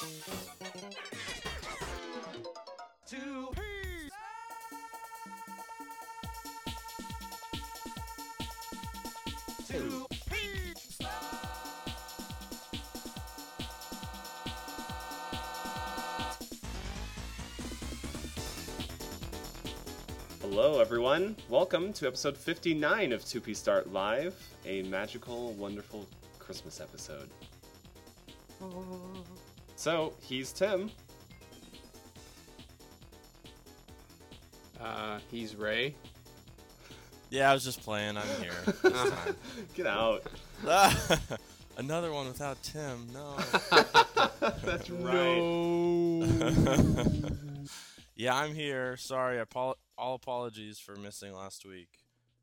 Two Hello, everyone. Welcome to episode 59 of 2P Start Live, a magical, wonderful Christmas episode. So, he's Tim. Uh, he's Ray. Yeah, I was just playing. I'm here. It's fine. Get out. Another one without Tim. No. That's right. yeah, I'm here. Sorry. Apo- all apologies for missing last week.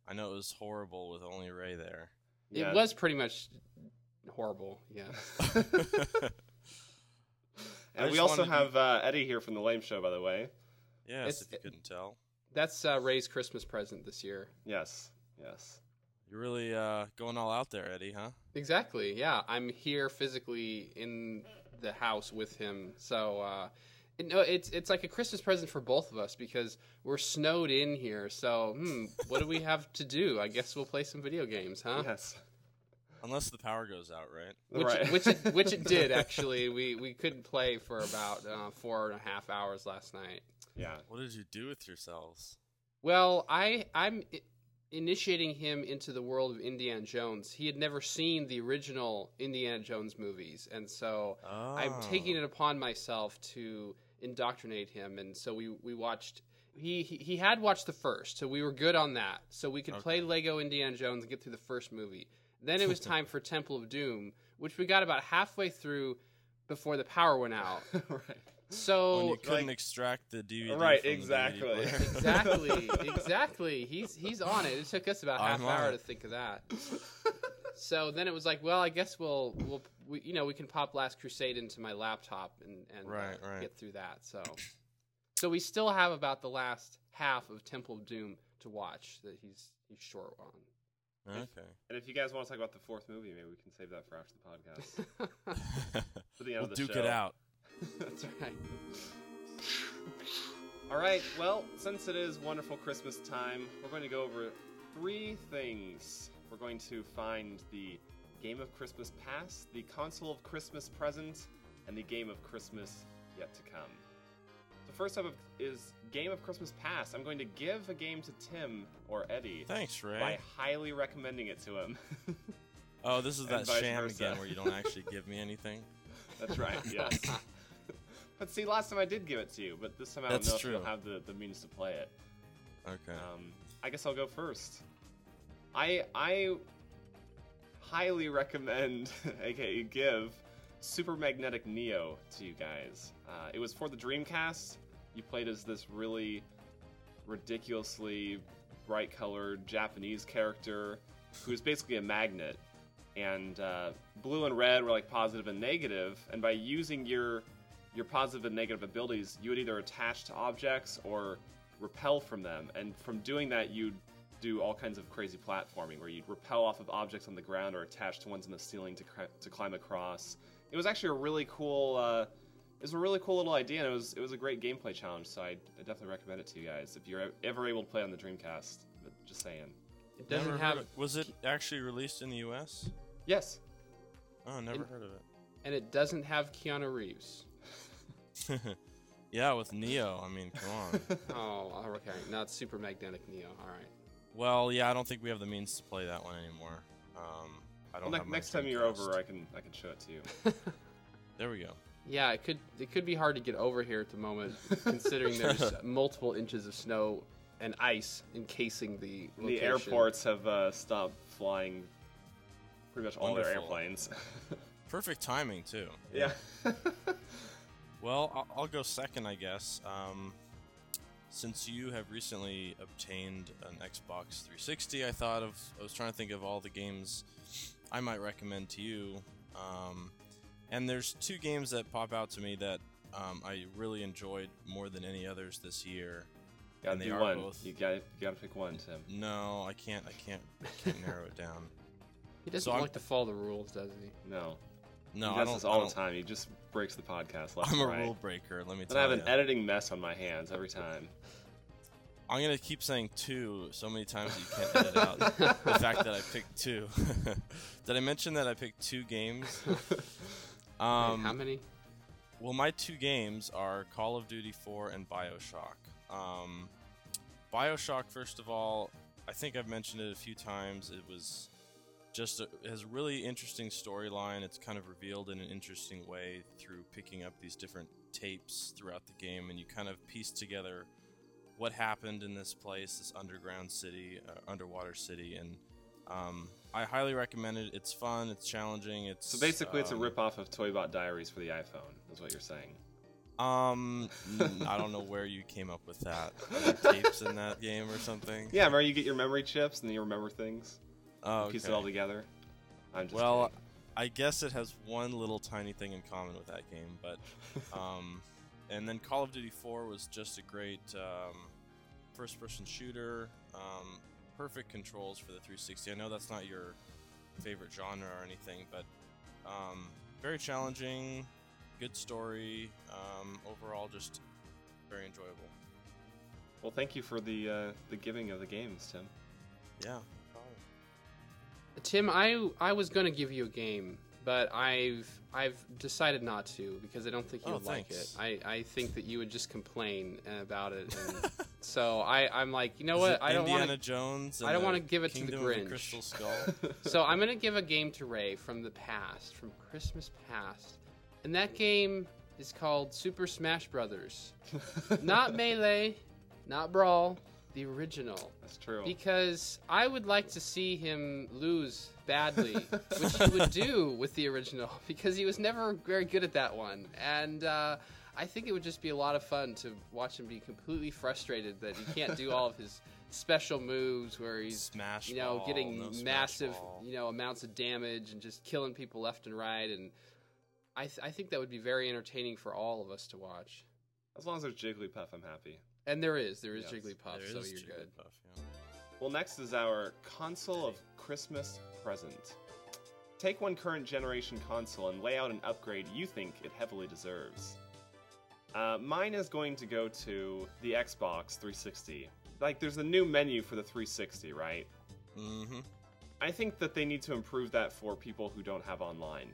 I know it was horrible with only Ray there. Yeah. It was pretty much horrible. Yeah. I And we also wanted to- have uh, Eddie here from The Lame Show, by the way. Yes, It's- if you couldn't tell. That's uh, Ray's Christmas present this year. Yes. Yes. You're really uh, going all out there, Eddie, huh? Exactly. Yeah, I'm here physically in the house with him. So, uh, it- no, it's it's like a Christmas present for both of us because we're snowed in here. So, hmm, what do we have to do? I guess we'll play some video games, huh? Yes. Unless the power goes out, right? Which, right. which, it, which it did actually. We we couldn't play for about uh, four and a half hours last night. yeah. What did you do with yourselves? Well, I I'm initiating him into the world of Indiana Jones. He had never seen the original Indiana Jones movies, and so Oh. I'm taking it upon myself to indoctrinate him. And so we we watched. He, he he had watched the first, so we were good on that. So we could play Lego Indiana Jones and get through the first movie. Then it was time for Temple of Doom, which we got about halfway through before the power went out. right. So When you couldn't like- extract the DVD. Right, from the DVD exactly. exactly, exactly. He's he's on it. It took us about half an hour it. to think of that. so then it was like, well, I guess we'll we'll we, you know we can pop Last Crusade into my laptop and and uh, Right, right. get through that. So so we still have about the last half of Temple of Doom to watch that he's he's short on. Okay. And if you guys want to talk about the fourth movie, maybe we can save that for after the podcast. For the end we'll of the duke show. it out. That's right. All right. Well, since it is wonderful Christmas time, we're going to go over three things. We're going to find the Game of Christmas Past, the Console of Christmas Present, and the Game of Christmas Yet to Come. First up is Game of Christmas Past. I'm going to give a game to Tim or Eddie Thanks, Ray. by highly recommending it to him. Oh, this is that sham versa. again where you don't actually give me anything. That's right. Yes. but see, last time I did give it to you, but this time I don't That's know if you'll have the, the means to play it. Okay. Um, I guess I'll go first. I I highly recommend, aka give, Super Magnetic Neo to you guys. Uh, it was for the Dreamcast. You played as this really ridiculously bright-colored Japanese character who is basically a magnet, and uh, blue and red were like positive and negative. And by using your your positive and negative abilities, you would either attach to objects or repel from them. And from doing that, you'd do all kinds of crazy platforming where you'd repel off of objects on the ground or attach to ones in the ceiling to, cr- to climb across. It was actually a really cool. Uh, it was a really cool little idea, and it was it was a great gameplay challenge. So I, I definitely recommend it to you guys if you're e- ever able to play on the Dreamcast. But just saying. It doesn't Never have heard of- Was it actually released in the U.S.? Yes. Oh, never In- heard of it. and it doesn't have Keanu Reeves. yeah, with Neo. I mean, come on. Oh, okay. Not Super Magnetic Neo. All right. well, yeah, I don't think we have the means to play that one anymore. Um, I don't Well, ne- have my next time you're Dreamcast. over, I can I can show it to you. There we go. Yeah, it could it could be hard to get over here at the moment, considering there's multiple inches of snow and ice encasing the the airports have uh, stopped flying pretty much all their airplanes. Perfect timing too. yeah. Well, I'll, I'll go second, I guess. Um, since you have recently obtained an Xbox 360, I thought of I was trying to think of all the games I might recommend to you. Um, and there's two games that pop out to me that um, I really enjoyed more than any others this year. gotta And they are one. both- You gotta you gotta pick one, Tim. No, I can't. I can't. I can't narrow it down. He doesn't So I'm- like to follow the rules, does he? No. No, he I does don't. this all the don't- time. He just breaks the podcast left I'm a right. rule breaker. Let me Then tell I have you. an editing mess on my hands every time. I'm gonna keep saying two so many times that you can't edit out the fact that I picked two. Did I mention that I picked two games? Wait, Um, how many? Well, my two games are Call of Duty 4 and Bioshock. Um, Bioshock, first of all, I think I've mentioned it a few times. It was just a, it has a really interesting storyline. It's kind of revealed in an interesting way through picking up these different tapes throughout the game, and you kind of piece together what happened in this place, this underground city, uh, underwater city, and um, I highly recommend it. It's fun. It's challenging. It's So basically, it's a um, rip-off of Toybot Diaries for the iPhone, is what you're saying. Um, I don't know where you came up with that. Are there tapes in that game or something? Yeah, remember you get your memory chips and then you remember things, Oh, piece it all together. I'm just Well, kidding. I guess it has one little tiny thing in common with that game, but um, and then Call of Duty 4 was just a great um, first-person shooter. Um, perfect controls for the 360. I know that's not your favorite genre or anything, but um, very challenging, good story. Um, overall, just very enjoyable. well, thank you for the uh, the giving of the games, Tim. Yeah. Tim, I I was gonna give you a game, but I've I've decided not to because I don't think you Oh, would like it. I, I think that you would just complain about it, and so I I'm like, you know Is what? I don't Indiana want to. Jones. I and don't wanna give it to the Kingdom of Grinch. Crystal Skull. So I'm gonna give a game to Ray from the past, from Christmas past, and that game is called Super Smash Brothers. not Melee, not Brawl, the original. That's true. Because I would like to see him lose badly, which he would do with the original, because he was never very good at that one. And uh, I think it would just be a lot of fun to watch him be completely frustrated that he can't do all of his special moves where he's Smash you know ball, getting no massive you know amounts of damage and just killing people left and right and I, th- I think that would be very entertaining for all of us to watch As long as there's Jigglypuff, I'm happy. and there is there is Yes, jigglypuff There so is you're good yeah. Well, next is our console of Christmas present. Take one current generation console and lay out an upgrade you think it heavily deserves. Uh, mine is going to go to the Xbox 360. Like, there's a new menu for the 360, right? Mm-hmm. I think that they need to improve that for people who don't have online.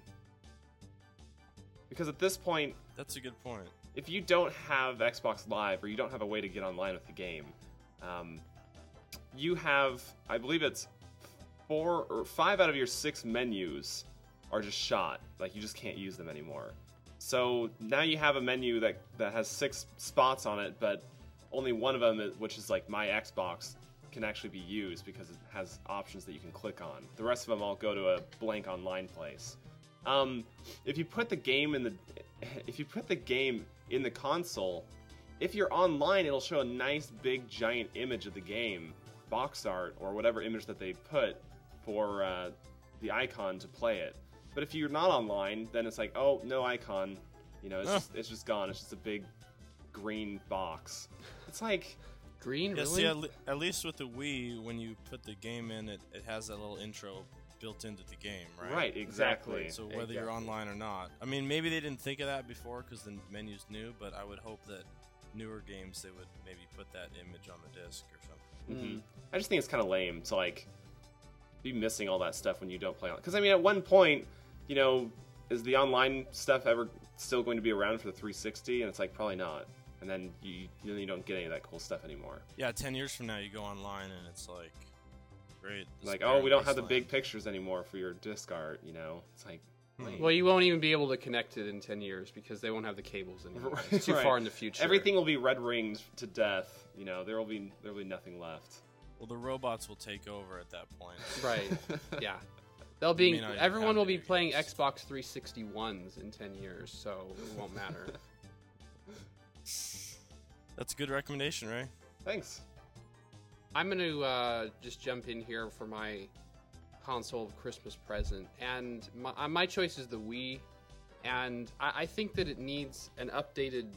Because at this point, That's a good point. if you don't have Xbox Live or you don't have a way to get online with the game, um, you have, I believe it's four or five out of your six menus are just shot. Like you just can't use them anymore. So now you have a menu that that has six spots on it, but only one of them, which is like my Xbox, can actually be used because it has options that you can click on. The rest of them all go to a blank online place. Um, if you put the game in the if you put the game in the console, if you're online, it'll show a nice big giant image of the game, box art or whatever image that they put for uh, the icon to play it. But if you're not online, then it's like, oh, no icon. You know, it's, Huh. just, it's just gone. It's just a big green box. It's like, green Yeah, really see, at, le- at least with the Wii, when you put the game in, it, it has that little intro built into the game, right? right, exactly. So whether you're online or not, I mean, maybe they didn't think of that before because the menu's new, but I would hope that newer games they would maybe put that image on the disc or something. Mhm. I just think it's kind of lame to like be missing all that stuff when you don't play on. Because I mean, at one point, you know, is the online stuff ever still going to be around for the 360? And it's like probably not. And then you then you don't get any of that cool stuff anymore. Yeah, ten years from now, you go online and it's like, great. Like, oh, we don't have the big pictures anymore for your disc art. You know, it's like. Hmm. lame. well you won't even be able to connect it in 10 years because they won't have the cables anymore it's too Right. far in the future Everything will be red ringed to death. You know, there will be there will be nothing left. Well, the robots will take over at that point. right yeah they'll be may not everyone will be video playing games. xbox 361s in 10 years so it won't matter That's a good recommendation, Ray. Thanks. I'm going to uh, just jump in here for my console of Christmas present, and my, uh, my choice is the Wii, and I, I think that it needs an updated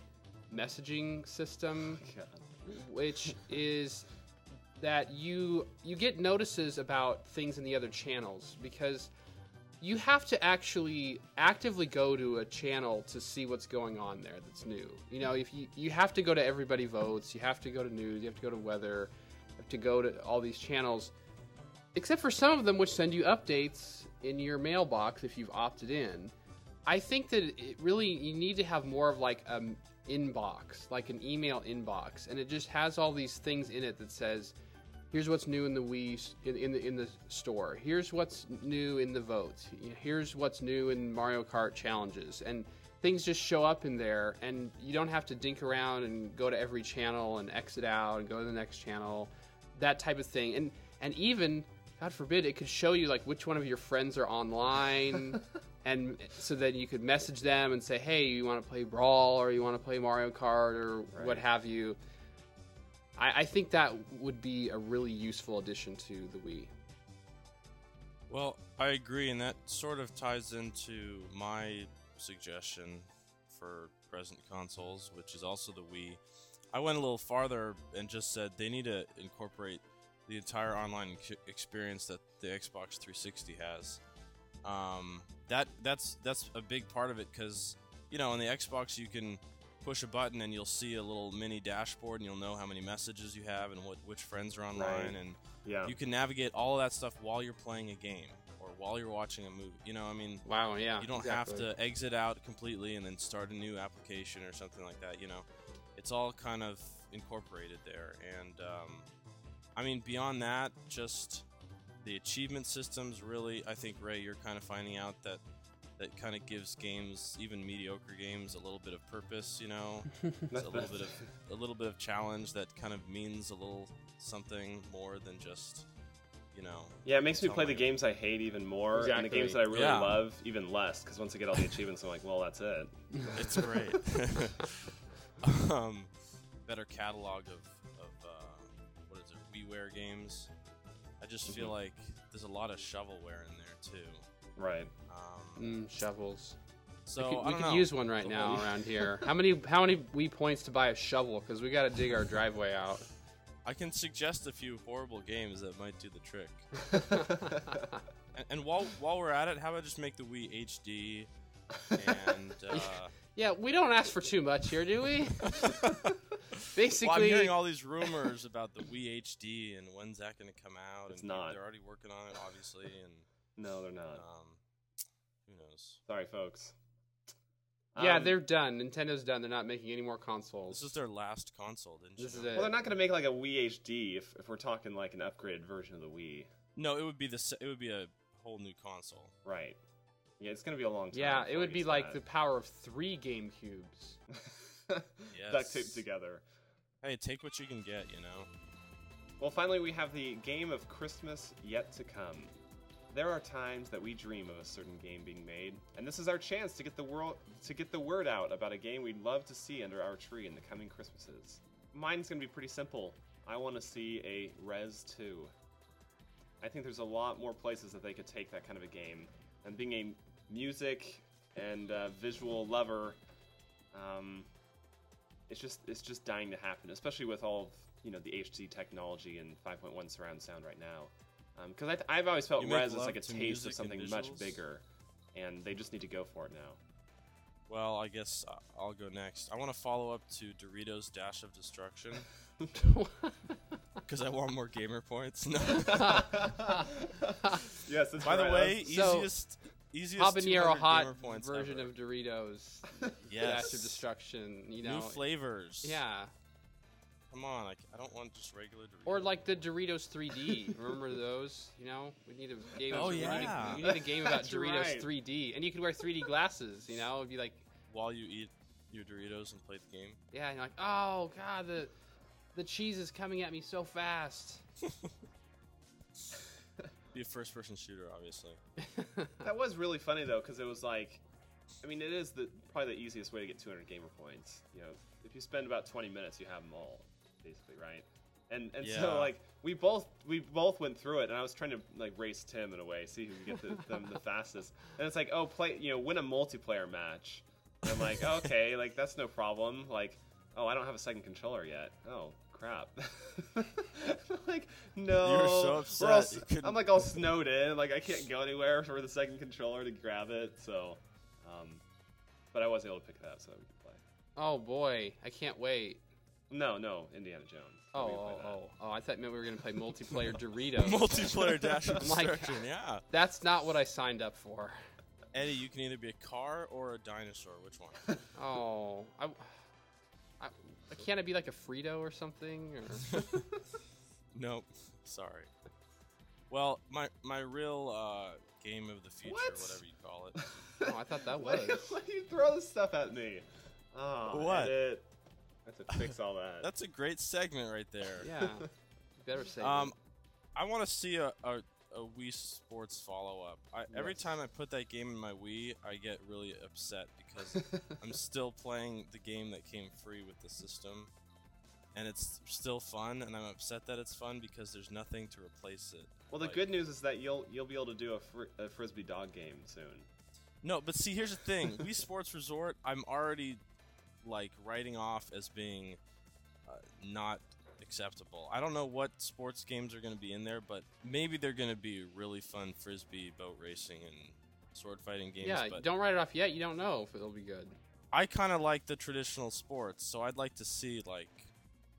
messaging system, which is that you you get notices about things in the other channels because you have to actually actively go to a channel to see what's going on there that's new. You know, if you you have to go to everybody votes, you have to go to news, you have to go to weather, you have to go to all these channels, except for some of them which send you updates in your mailbox if you've opted in. I think that it really you need to have more of like an inbox, like an email inbox, and it just has all these things in it that says here's what's new in the Wii in, in the in the store. Here's what's new in the votes. Here's what's new in Mario Kart challenges, and things just show up in there, and you don't have to dink around and go to every channel and exit out and go to the next channel, that type of thing. And and even God forbid, it could show you like which one of your friends are online. and so then you could message them and say, "Hey, you want to play Brawl or you want to play Mario Kart or right. what have you." I, I think that would be a really useful addition to the Wii. Well, I agree, and that sort of ties into my suggestion for present consoles, which is also the Wii. I went a little farther and just said they need to incorporate the entire online experience that the Xbox 360 has. Um, that that's that's a big part of it because you know on the Xbox you can push a button and you'll see a little mini dashboard and you'll know how many messages you have and what which friends are online right. and yeah. you can navigate all of that stuff while you're playing a game or while you're watching a movie. You know, I mean, wow, yeah, you don't exactly. have to exit out completely and then start a new application or something like that. You know, it's all kind of incorporated there. And um, I mean, beyond that, just the achievement systems. Really, I think Ray, you're kind of finding out that that kind of gives games, even mediocre games, a little bit of purpose. You know, a little bit of a little bit of challenge that kind of means a little something more than just you know. Yeah, it makes me play the games I hate even more, exactly. and the games that I really yeah. love even less. Because once I get all the achievements, I'm like, well, that's it. It's great. um, better catalog of of uh, what is it? WiiWare games. I just mm-hmm. feel like there's a lot of shovelware in there too. Right. Mm, shovels. So we could, we could use one right now around here. How many how many Wii points to buy a shovel? Because we got to dig our driveway out. I can suggest a few horrible games that might do the trick. and, and, while while we're at it, how about just make the Wii HD? And uh, yeah, we don't ask for too much here, do we? Basically, well, I'm hearing all these rumors about the Wii HD and when's that going to come out. It's and not. They're already working on it, obviously. And no, they're not. Um, who knows? Sorry, folks. Yeah, um, they're done. Nintendo's done. They're not making any more consoles. This is their last console, didn't this you? Is it. Well, they're not going to make like a Wii HD if, if we're talking like an upgraded version of the Wii. No, it would be the it would be a whole new console. Right. Yeah, it's going to be a long time. Yeah, it would be like that. the power of three GameCubes. yes. Duct taped together. Hey, take what you can get, you know. Well, finally, we have the game of Christmas yet to come. There are times that we dream of a certain game being made, and this is our chance to get the world to get the word out about a game we'd love to see under our tree in the coming Christmases. Mine's gonna be pretty simple. I want to see a Rez 2. I think there's a lot more places that they could take that kind of a game. And being a music and uh, visual lover, um, it's just it's just dying to happen, especially with all of, you know the HD technology and 5.1 surround sound right now. Because um, I've always felt Rez is like a taste of something much bigger, and they just need to go for it now. Well, I guess uh, I'll go next. I want to follow up to Doritos Dash of Destruction. Because I want more gamer points. No. yes. By the way, so, easiest easiest habanero hot version ever. of Doritos. yes. Dash of Destruction. You know. New flavors. Yeah. Come on, I, I don't want just regular Doritos. Or like the Doritos 3D. Remember those? You know, we need a game. Oh of, yeah. We need, a, need a game about Doritos right. 3D, and you could wear 3D glasses. You know, it'd be like while you eat your Doritos and play the game. Yeah, and you're like, oh god, the the cheese is coming at me so fast. be a first-person shooter, obviously. that was really funny though, because it was like, I mean, it is the probably the easiest way to get 200 gamer points. You know, if you spend about 20 minutes, you have them all basically, right? And and yeah. so like we both we both went through it, and I was trying to like race Tim in a way, see who can get the, them the fastest. And it's like, oh, play you know, win a multiplayer match. And I'm like, okay, like that's no problem. Like, oh, I don't have a second controller yet. Oh, crap. like, no. You were so upset all you couldn't- I'm like all snowed in. Like, I can't go anywhere for the second controller to grab it. So, um, but I was able to pick it up so we could play. Oh boy, I can't wait. No, no, Indiana Jones. Oh, We can play oh, oh, oh! I thought maybe we were gonna play multiplayer Doritos. Multiplayer Dash and I'm like- yeah. That's not what I signed up for. Eddie, you can either be a car or a dinosaur. Which one? Oh, I, I can't I be like a Frito or something? Or nope. Sorry. Well, my my real uh, game of the future, What? whatever you call it. oh, I thought that Why, was. why do you throw this stuff at me? Oh, What? edit. I have to fix all that. That's a great segment right there. Yeah, better say. Um, I want to see a, a, a Wii Sports follow up. I, Every time I put that game in my Wii, I get really upset because I'm still playing the game that came free with the system, and it's still fun. And I'm upset that it's fun because there's nothing to replace it. well, the Like- good news is that you'll you'll be able to do a, fr- a frisbee dog game soon. No, but see, here's the thing: Wii Sports Resort, I'm already like writing off as being uh, not acceptable. I don't know what sports games are going to be in there, but maybe they're going to be really fun frisbee, boat racing, and sword fighting games. yeah, but don't write it off yet. You don't know if it'll be good. I kind of like the traditional sports, so I'd like to see like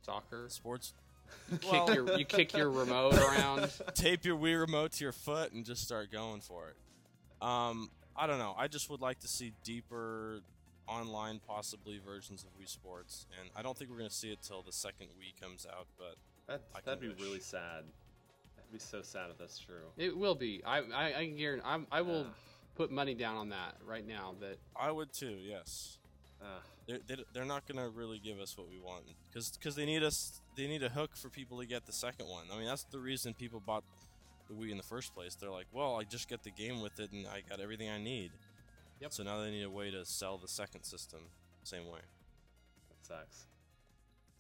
Soccer. sports. You Well- kick your you kick your remote around. Tape your Wii remote to your foot and just start going for it. Um, I don't know. I just would like to see deeper online, possibly versions of Wii Sports, and I don't think we're gonna see it till the second Wii comes out. But That I that'd be wish. really sad. That'd be so sad if that's true. It will be. I I, I can guarantee. I'm, I will Ugh. put money down on that right now. That I would too. Yes, Ugh. they're they, they're not gonna really give us what we want because because they need us. They need a hook for people to get the second one. I mean, that's the reason people bought the Wii in the first place. They're like, well, I just get the game with it, and I got everything I need. Yep. So now they need a way to sell the second system. Same way. that sucks.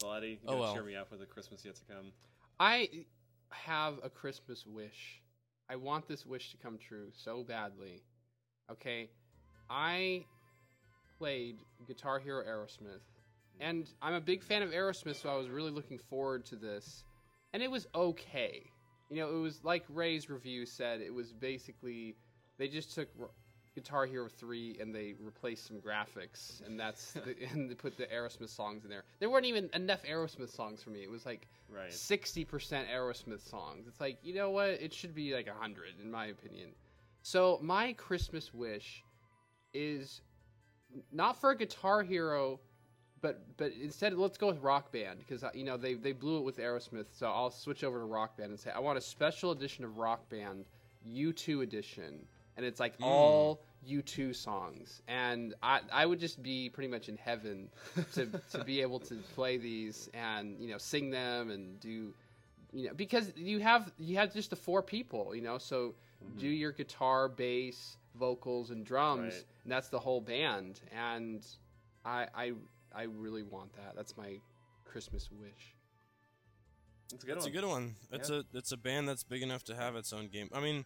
Well, Eddie, you Oh, gotta well. cheer me up with the Christmas yet to come. I have a Christmas wish. I want this wish to come true so badly. Okay, I played Guitar Hero Aerosmith, hmm. and I'm a big fan of Aerosmith, so I was really looking forward to this. And it was okay. You know, it was like Ray's review said. It was basically they just took R- Guitar Hero 3 and they replaced some graphics, and that's the, and they put the Aerosmith songs in there. There weren't even enough Aerosmith songs for me. It was like Right. sixty percent Aerosmith songs. It's like you know what? It should be like hundred, in my opinion. So my Christmas wish is not for a Guitar Hero, but but instead let's go with Rock Band because uh, you know they they blew it with Aerosmith. So I'll switch over to Rock Band and say I want a special edition of Rock Band, U2 edition, and it's like hmm. all U2 songs, and I I would just be pretty much in heaven to to be able to play these and you know sing them and do you know because you have you have just the four people you know so mm-hmm. do your guitar bass vocals and drums Right. and that's the whole band and I I I really want that that's my Christmas wish It's a good It's one. a good one. It's a it's a band that's big enough to have its own game. I mean,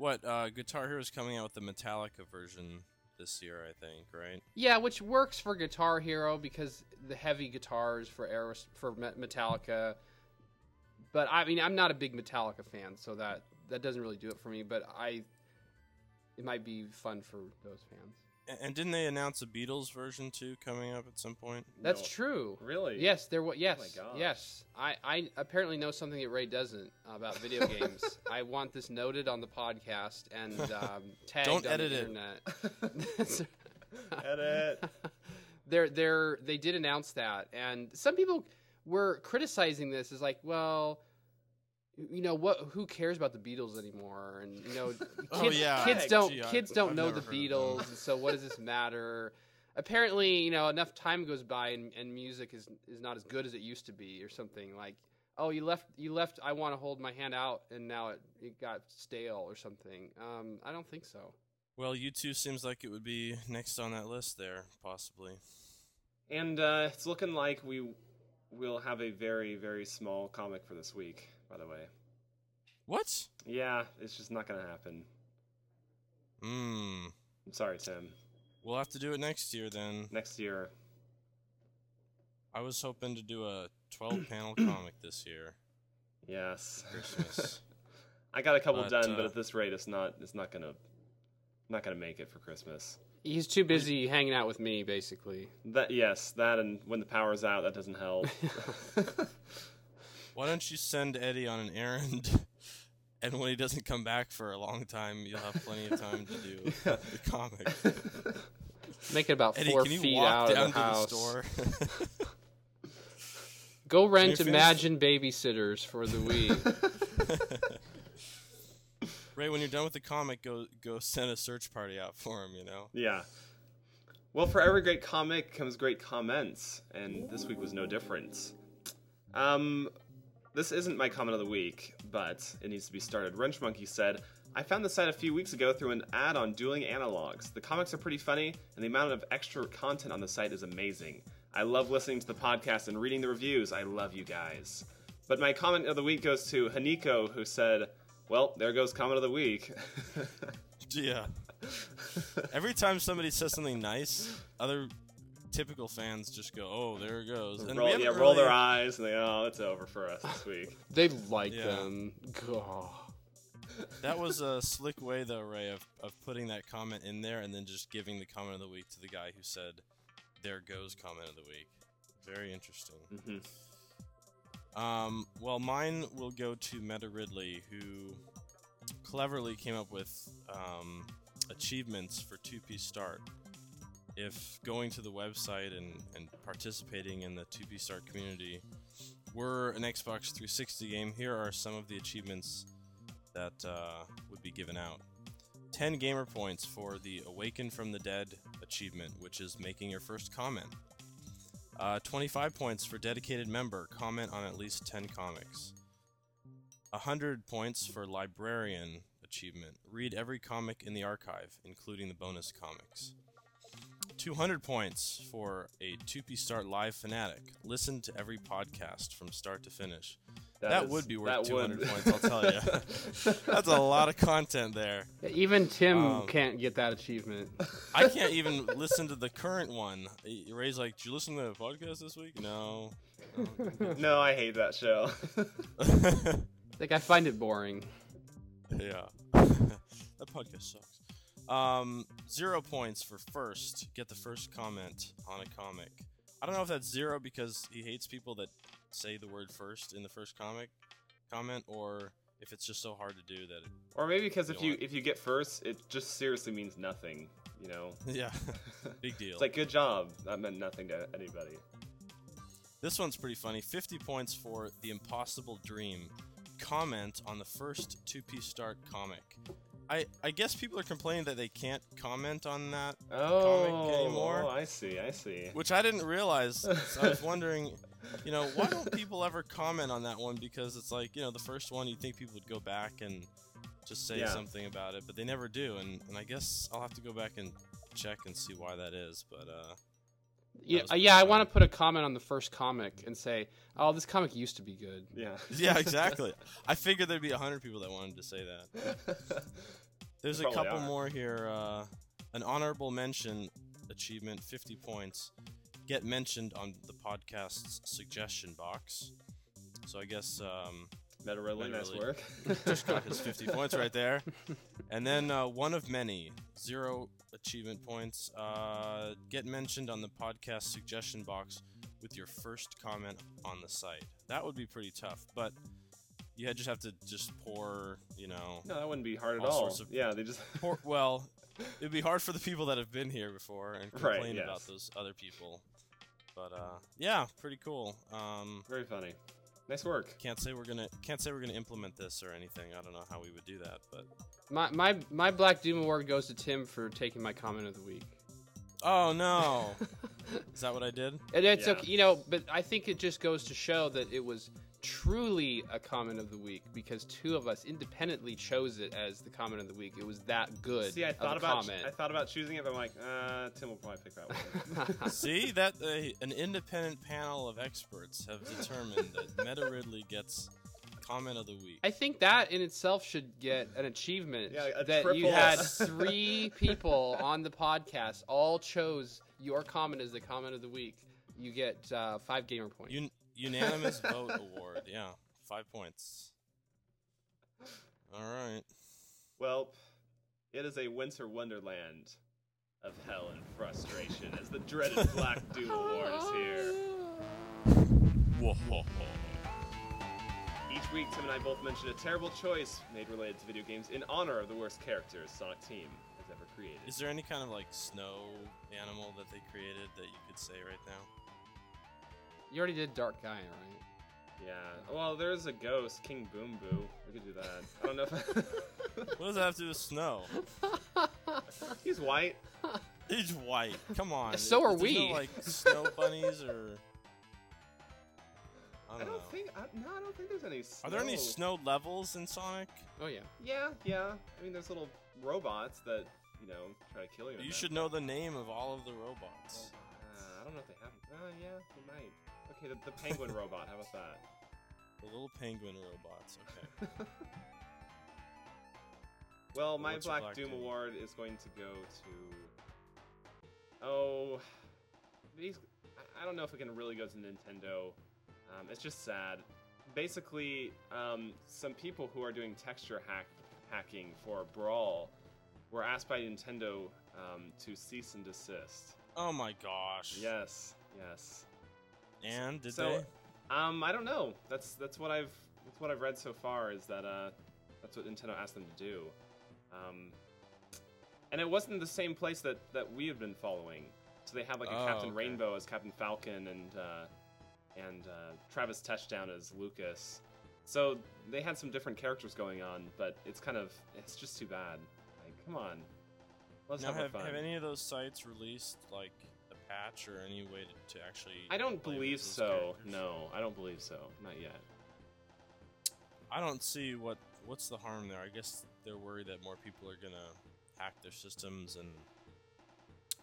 what uh, Guitar Hero is coming out with the Metallica version this year, I think, right? yeah which works for Guitar Hero because the heavy guitars for Aeros for Metallica but I mean I'm not a big Metallica fan so that that doesn't really do it for me but I it might be fun for those fans And didn't they announce a Beatles version too coming up at some point? That's No. true. Really? Yes, there was. Yes, Oh gosh. yes. I, I apparently know something that Ray doesn't about video games. I want this noted on the podcast and um, tagged Don't on edit the it. internet. Edit. they're they're they did announce that, and some people were criticizing this as like, well, you know what? Who cares about the Beatles anymore? And you know, kids, Oh, yeah. kids don't Gee, I- kids don't I've know the heard of them. Beatles, and so what does this matter? Apparently, you know, enough time goes by and, and music is is not as good as it used to be, or something like. Oh, you left. You left. I want to hold my hand out, and now it, it got stale or something. Um, I don't think so. Well, U2 seems like it would be next on that list there, possibly. And uh, it's looking like we will have a very, very small comic for this week, by the way. What? Yeah, it's just not going to happen. Hmm. I'm sorry, Tim. We'll have to do it next year then. Next year. I was hoping to do a 12 panel comic this year. Yes. Christmas. I got a couple But, done, but uh, at this rate, it's not. It's not gonna. Not gonna make it for Christmas. He's too busy hanging out with me, basically. That yes, that and when the power's out, that doesn't help. Why don't you send Eddie on an errand? And when he doesn't come back for a long time, you'll have plenty of time to do the comic. Make it about Eddie, four can you feet walk out down of the to house. the store? Go rent Imagine babysitters for the week. Ray, when you're done with the comic, go go send a search party out for him. You know. yeah. Well, for every great comic comes great comments, and this week was no different. Um, this isn't my comment of the week, but it needs to be started. Wrench Monkey said, I found the site a few weeks ago through an ad on Dueling Analogs. The comics are pretty funny, and the amount of extra content on the site is amazing. I love listening to the podcast and reading the reviews. I love you guys. But my comment of the week goes to Haniko, who said, Well, there goes comment of the week. Yeah. Every time somebody says something nice, other typical fans just go, "Oh, there it goes," and roll, haven't yeah, roll their eyes and they, oh, it's over for us this week. they like Yeah. them. God. That was a slick way, though, Ray, of, of putting that comment in there and then just giving the comment of the week to the guy who said, "There goes comment of the week." Very interesting. hmm Um, well, mine will go to Meta Ridley, who cleverly came up with um, achievements for 2P Start. If going to the website and, and participating in the 2P Start community were an Xbox 360 game, here are some of the achievements that uh, would be given out. 10 gamer points for the Awaken from the Dead achievement, which is making your first comment. Uh, 25 points for dedicated member. Comment on at least 10 comics. 100 points for librarian achievement. Read every comic in the archive, including the bonus comics. 200 points for a 2P Start Live fanatic. Listen to every podcast from start to finish. That, is- would be worth 200 would- points, I'll tell you. That's a lot of content there. Even Tim Um, can't get that achievement. I can't even listen to the current one. Ray's like, "Did you listen to the podcast this week?" No. no, I hate that show. Like I find it boring. Yeah. that podcast sucks. Um, zero points for first. Get the first comment on a comic. I don't know if that's zero because he hates people that say the word first in the first comic comment, or if it's just so hard to do that. It, or maybe because if You if you get first, it just seriously means nothing. You know, yeah, big deal. it's like good job. That meant nothing to anybody. This one's pretty funny. 50 points for The Impossible Dream. Comment on the first 2P Start comic. I, I guess people are complaining that they can't comment on that, Oh, anymore? oh, I see. I see. which I didn't realize. So I was wondering, you know, why don't people ever comment on that one? Because it's like, you know, the first one, you'd think people would go back and just say Yeah. something about it, but they never do. And, and I guess I'll have to go back and check and see why that is. But, uh, Yeah, was uh, yeah. I want to put a comment on the first comic and say, "Oh, this comic used to be good." Yeah. yeah, exactly. I figured there'd be a 100 people that wanted to say that. There's a couple are. more here. Uh, an honorable mention achievement, 50 points. Get mentioned on the podcast's suggestion box. So I guess um, Meta Ridley, Meta nice Ridley. work. just got his 50 points right there. And then uh, one of many, zero achievement points. Uh, get mentioned on the podcast suggestion box with your first comment on the site. That would be pretty tough, but you had- just have to just pour, you know, No, that wouldn't be hard at All all. of- Yeah, they just. pour, well, it'd be hard for the people that have been here before and Right, complain yes. about those other people. But uh, yeah, pretty cool. Um, Very funny. Nice work. can't say we're gonna can't say we're gonna implement this or anything. I don't know how we would do that, but My my my Black Doom award goes to Tim for taking my comment of the week. oh no, is that what I did? And it's Yeah. okay, you know, but I think it just goes to show that it was truly a comment of the week because two of us independently chose it as the comment of the week. It was that good. See, I of thought a about comment. I thought about choosing it, but I'm like, uh, Tim will probably pick that one. See that uh, an independent panel of experts have determined that Meta Ridley gets comment of the week. I think that in itself should get an achievement. Yeah, that you triple had three people on the podcast all chose your comment as the comment of the week. you get uh, five gamer points. Un- unanimous vote award. Yeah, five points. All right. Well, it is a winter wonderland of hell and frustration as the dreaded Black Doom Award is here. Whoa. Each week, Tim and I both mentioned a terrible choice made related to video games in honor of the worst characters Sonic Team has ever created. Is there any kind of like snow animal that they created that you could say right now? You already did Dark Gaia, right? Yeah. Well, there's a ghost, King Boom Boo. We could do that. I don't know if What does that have to do with snow? he's white. He's white. Come on. So are There's we. No, like snow bunnies or. I I don't, don't know. think. I, no, I don't think there's any. Snow. Are there any snow levels in Sonic? Oh yeah. Yeah, yeah. I mean, there's little robots that you know try to kill you. You should know the name of all of the robots. Uh, I don't know if they have. Uh, yeah, they might. Okay, the, the penguin robot. How about that? The little penguin robots. Okay. Well, my What's Black, Black Doom, Doom? award is going to go to. Oh, these. I- I don't know if it can really go to Nintendo. Um, it's just sad. Basically, um, some people who are doing texture hack hacking for Brawl were asked by Nintendo um, to cease and desist. oh my gosh. Yes, yes. And did so, they? um, I don't know. That's that's what I've that's what I've read so far. Is that uh, that's what Nintendo asked them to do. Um, and it wasn't the same place that that we have been following. So they had like a Oh, Captain okay. Rainbow as Captain Falcon and uh, and uh, Travis Touchdown as Lucas. So they had some different characters going on, but it's kind of it's just too bad. Like, come on, let's Now, have, have, have any of those sites released like a patch or any way to, to actually? I don't believe so. characters? No, I don't believe so. Not yet. I don't see what what's the harm there. I guess they're worried that more people are gonna hack their systems and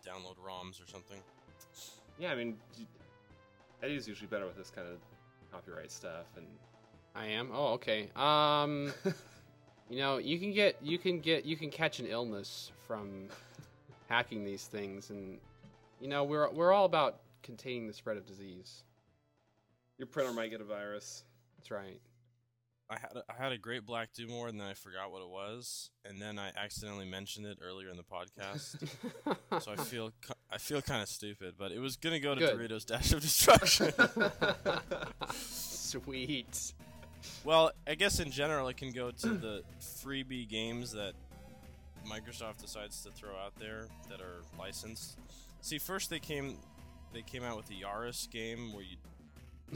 download ROMs or something. Yeah, I mean, Eddie's usually better with this kind of copyright stuff, and I am. Oh, okay. Um, you know, you can get you can get you can catch an illness from hacking these things, and you know we're we're all about containing the spread of disease. your printer might get a virus. That's right. I had a, I had a great Black Doom award and then I forgot what it was, and then I accidentally mentioned it earlier in the podcast. so I feel I feel kind of stupid, but it was gonna go to Good. Doritos Dash of Destruction. Sweet. well, I guess in general it can go to the freebie games that Microsoft decides to throw out there that are licensed. See, first they came they came out with the Yaris game where you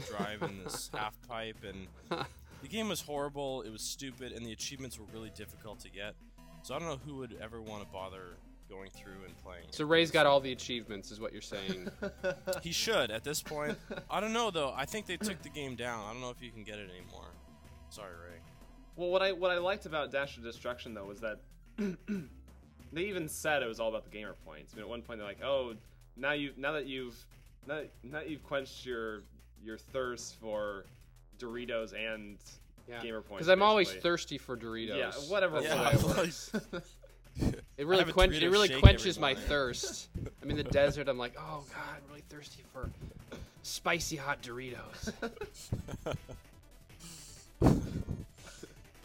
drive in this half pipe and the game was horrible, it was stupid, and the achievements were really difficult to get. So I don't know who would ever want to bother going through and playing. So Ray's got all the achievements, is what you're saying. He should at this point. I don't know though. I think they took the game down. I don't know if you can get it anymore. Sorry, Ray. Well, what I what I liked about Dash of Destruction though was that they even said it was all about the gamer points. I mean, at one point they're like, "Oh, now you now that you've now, now that you've quenched your your thirst for Doritos and Yeah. gamer points." Because I'm always basically." thirsty for Doritos. Yeah, whatever Yeah, way it works. It really quench, it really quenches my thirst. I'm in the desert. I'm like, oh god, I'm really thirsty for spicy hot Doritos.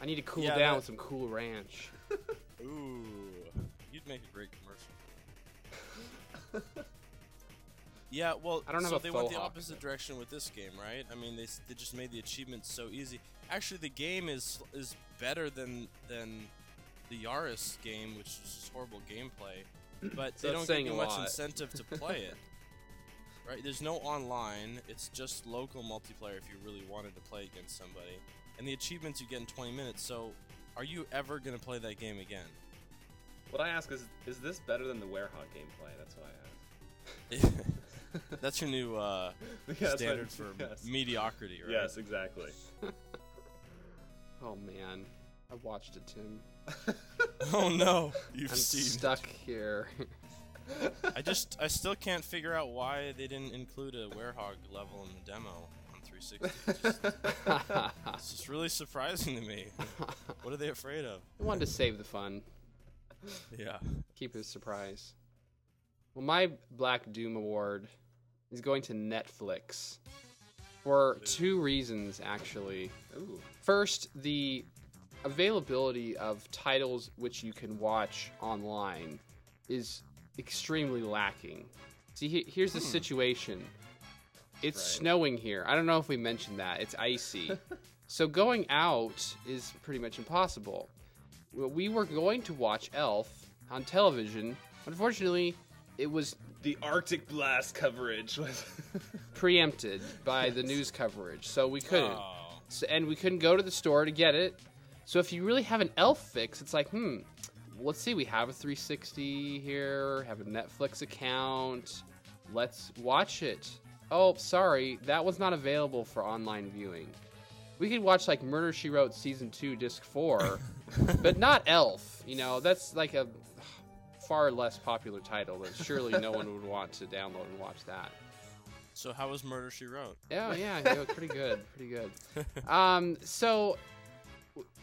I need to cool Yeah, down that- with some Cool Ranch. Ooh, you'd make a great commercial. yeah, well, I don't have so they went faux the hawk. opposite direction with this game, right? I mean, they, they just made the achievements so easy. Actually, the game is is better than than the Yaris game, which is just horrible gameplay. But they don't saying give you much lot. incentive to play it. Right? There's no online. It's just local multiplayer if you really wanted to play against somebody. And the achievements you get in 20 minutes. So, are you ever going to play that game again? what I ask is, is this better than the Werehog gameplay? That's what I ask. That's your new uh, Yeah, standard for yes. mediocrity, right? Yes, exactly. Oh man, I watched it, Tim. Oh no, you've I'm seen. stuck here. I just, I still can't figure out why they didn't include a werehog level in the demo on 360. It's just, it's just really surprising to me. What are they afraid of? They wanted to save the fun, Yeah. keep it a surprise. Well, my Black Doom award is going to Netflix for two reasons, actually. Ooh. First, the availability of titles which you can watch online is extremely lacking. See, here's the hmm. situation. It's Right. snowing here. I don't know if we mentioned that. It's icy. so going out is pretty much impossible. We were going to watch Elf on television. Unfortunately, it was The Arctic blast coverage was. preempted by the news coverage, so we couldn't. Oh. So, and we couldn't go to the store to get it. So if you really have an elf fix, it's like, hmm, let's see, we have a 360 here, have a Netflix account. Let's watch it. Oh, sorry, that was not available for online viewing. We could watch like Murder She Wrote season 2 disc 4, but not Elf. You know, that's like a far less popular title that surely no one would want to download and watch that. So how was Murder She Wrote? Yeah, yeah, yeah, pretty good, pretty good. Um, so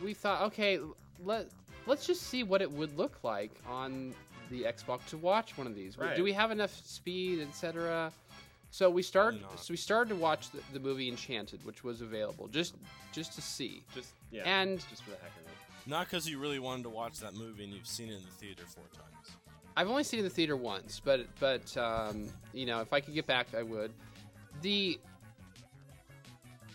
we thought, okay, let let's just see what it would look like on the Xbox to watch one of these. Right. Do we have enough speed, etc.? So we started. So we started to watch the, the movie Enchanted, which was available just just to see. just yeah. And- just for the heck of it. Not because you really wanted to watch that movie and you've seen it in the theater four times. I've only seen it in the theater once, but but um, you know, if I could get back, I would. The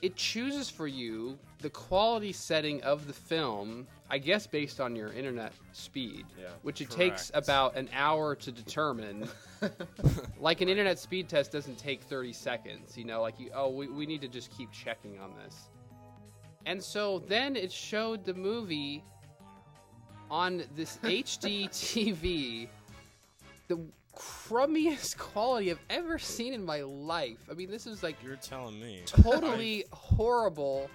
it chooses for you the quality setting of the film, I guess, based on your internet speed, Yeah. which it takes about an hour to determine. like an internet speed test doesn't take 30 seconds, you know, like you, oh, we, we need to just keep checking on this. And so then it showed the movie on this HD TV, the crummiest quality I've ever seen in my life. I mean, this is like You're telling me. totally horrible.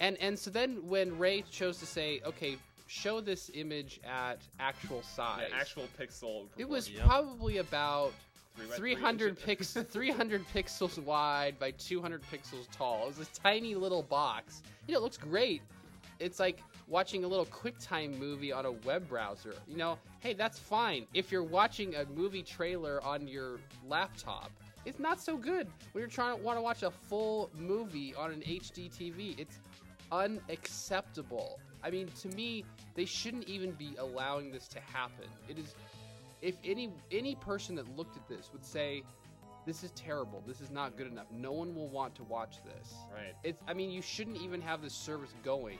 And and so then when Ray chose to say, okay, show this image at actual size, actual pixel. it was Yep. probably about Three by 300 inches. pix 300 pixels wide by 200 pixels tall. It was a tiny little box. You know, it looks great. It's like watching a little QuickTime movie on a web browser. You know, hey, that's fine if you're watching a movie trailer on your laptop. It's not so good when you're trying to want to watch a full movie on an HD TV. It's unacceptable. I mean, to me, they shouldn't even be allowing this to happen. It is if any any person that looked at this would say this is terrible. This is not good enough. No one will want to watch this. Right. it's i mean you shouldn't even have this service going.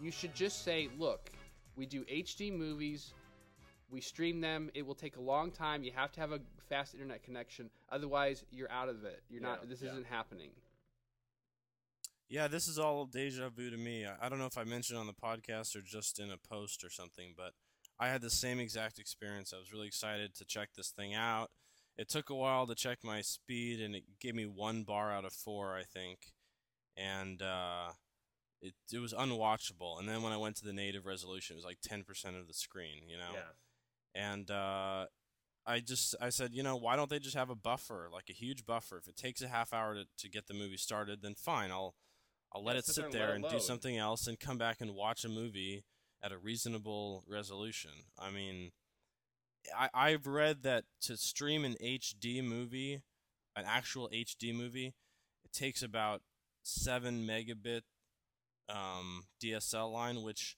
You should just say look we do hd movies. We stream them. It will take a long time. You have to have a fast internet connection. Otherwise you're out of it. You're not this yeah. isn't happening. Yeah, this is all deja vu to me. I, I don't know if I mentioned on the podcast or just in a post or something, but I had the same exact experience. I was really excited to check this thing out. It took a while to check my speed, and it gave me one bar out of four, I think, and uh, it it was unwatchable. And then when I went to the native resolution, it was like ten percent of the screen, you know Yeah. and uh, I just I said, you know, why don't they just have a buffer, like a huge buffer? If it takes a half hour to, to get the movie started, then fine, I'll I'll let it sit there and and do something else and come back and watch a movie at a reasonable resolution. I mean, I I've read that to stream an HD movie, an actual HD movie, it takes about seven megabit um, DSL line, which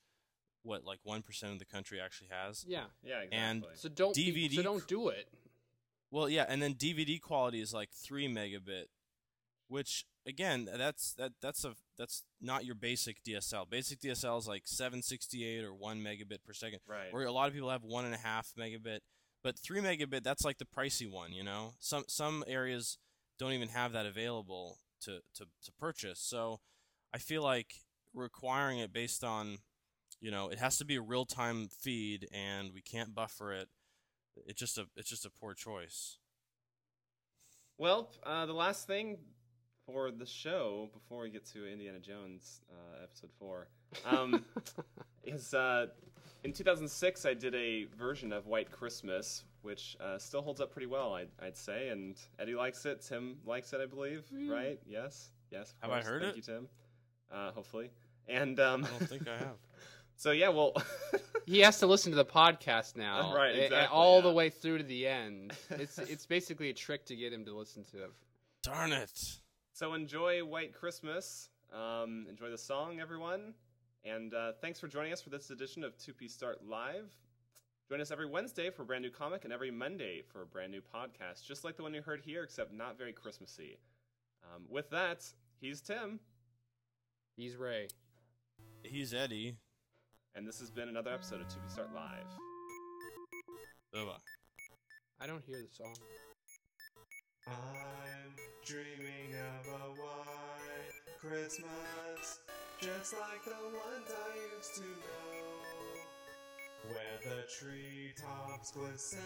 what like one percent of the country actually has. yeah Yeah. Exactly. And so don't be- DVD so don't do it Well, yeah, and then DVD quality is like three megabit, which again, that's that that's a that's not your basic DSL. Basic DSL is like seven sixty eight or one megabit per second, right. where a lot of people have one and a half megabit. But three megabit, that's like the pricey one, you know. Some some areas don't even have that available to to to purchase. So I feel like requiring it based on, you know, it has to be a real time feed, and we can't buffer it. It's just a it's just a poor choice. Well, uh, the last thing for the show before we get to Indiana Jones uh, episode four um, is uh, in 2006 I did a version of White Christmas, which uh, still holds up pretty well, I'd, I'd say. And Eddie likes it. Tim likes it, I believe. Right? Yes. Yes. of Have I course. heard Thank it? you, Tim. Uh, hopefully. And um, I don't think I have. so yeah, well, he has to listen to the podcast now, Right, a- a- exactly, all yeah. the way through to the end. It's it's basically a trick to get him to listen to it. Darn it. So enjoy White Christmas. Um, enjoy the song, everyone. And uh, thanks for joining us for this edition of 2P Start Live. Join us every Wednesday for a brand new comic and every Monday for a brand new podcast, just like the one you heard here, except not very Christmassy. Um, with that, he's Tim, He's Ray. He's Eddie. and this has been another episode of 2P Start Live. Bye bye. I don't hear the song. I'm dreaming of a white Christmas, just like the ones I used to know, where the treetops glisten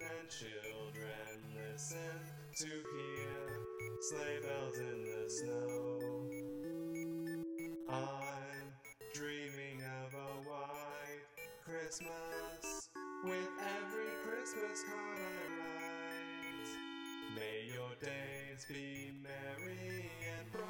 and children listen to hear sleigh bells in the snow. I'm dreaming of a white Christmas, with every Christmas card I write. May your days be merry and bright,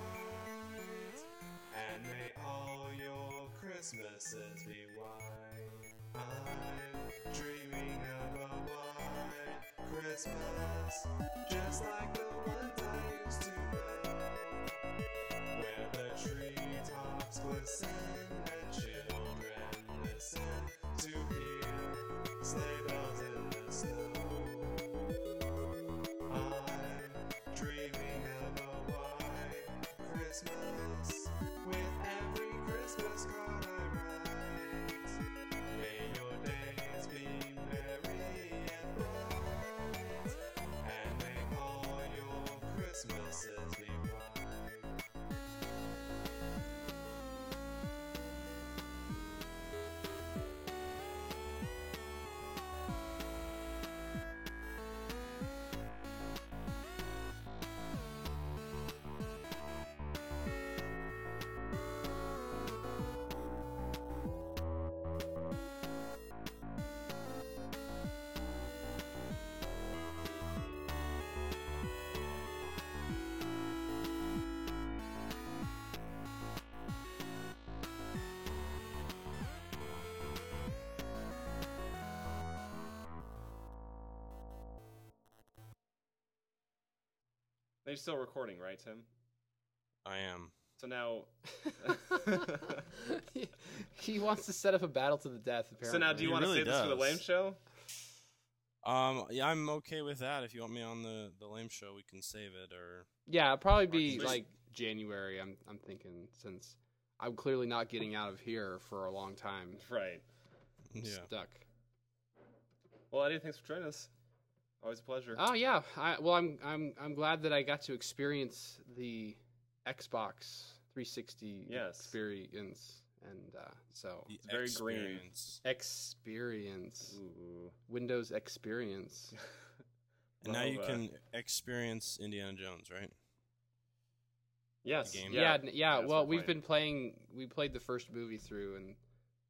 and may all your Christmases be white. I'm dreaming of a white Christmas, just like the ones I used to know, where the treetops glisten They're still recording, right, Tim? I am. So now, he, he wants to set up a battle to the death. Apparently. so now, do you He want to really save this for the does. lame show? Um, yeah, I'm okay with that. If you want me on the the lame show, we can save it. Or Yeah, it'll probably be Just- like January. I'm I'm thinking since I'm clearly not getting out of here for a long time. Right. I'm yeah, stuck. Well, Eddie, thanks for joining us. Always a pleasure. Oh yeah. I, well, I'm I'm I'm glad that I got to experience the Xbox 360 Yes. experience, and uh, so the very green. experience. experience Ooh. Windows experience. And now you Well, can experience Indiana Jones, right? Yes. game. yeah, n- yeah. well, we've we're been playing. We played the first movie through, and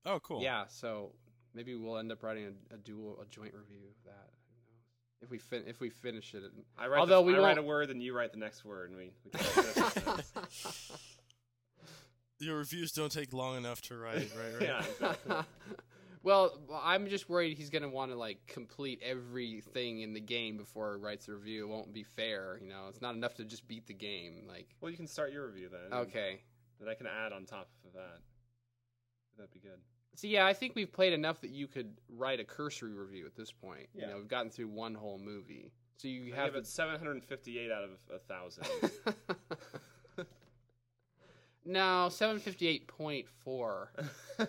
Oh, cool. yeah. So maybe we'll end up writing a, a dual, a joint review of that. Who knows? If we fin- if we finish it. I write, Although the, we I write a word, and you write the next word, and we. we call it this. Your reviews don't take long enough to write, right? Right. yeah. Exactly. well, I'm just worried he's gonna want to like complete everything in the game before he writes a review. It won't be fair, you know. It's not enough to just beat the game. Like, Well, you can start your review then. okay, Then I can add on top of that. That'd be good. So yeah, I think we've played enough that you could write a cursory review at this point. Yeah. You know, we've gotten through one whole movie, so you have it 758 out of a thousand. no, seven fifty eight point four.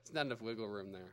It's not enough wiggle room there.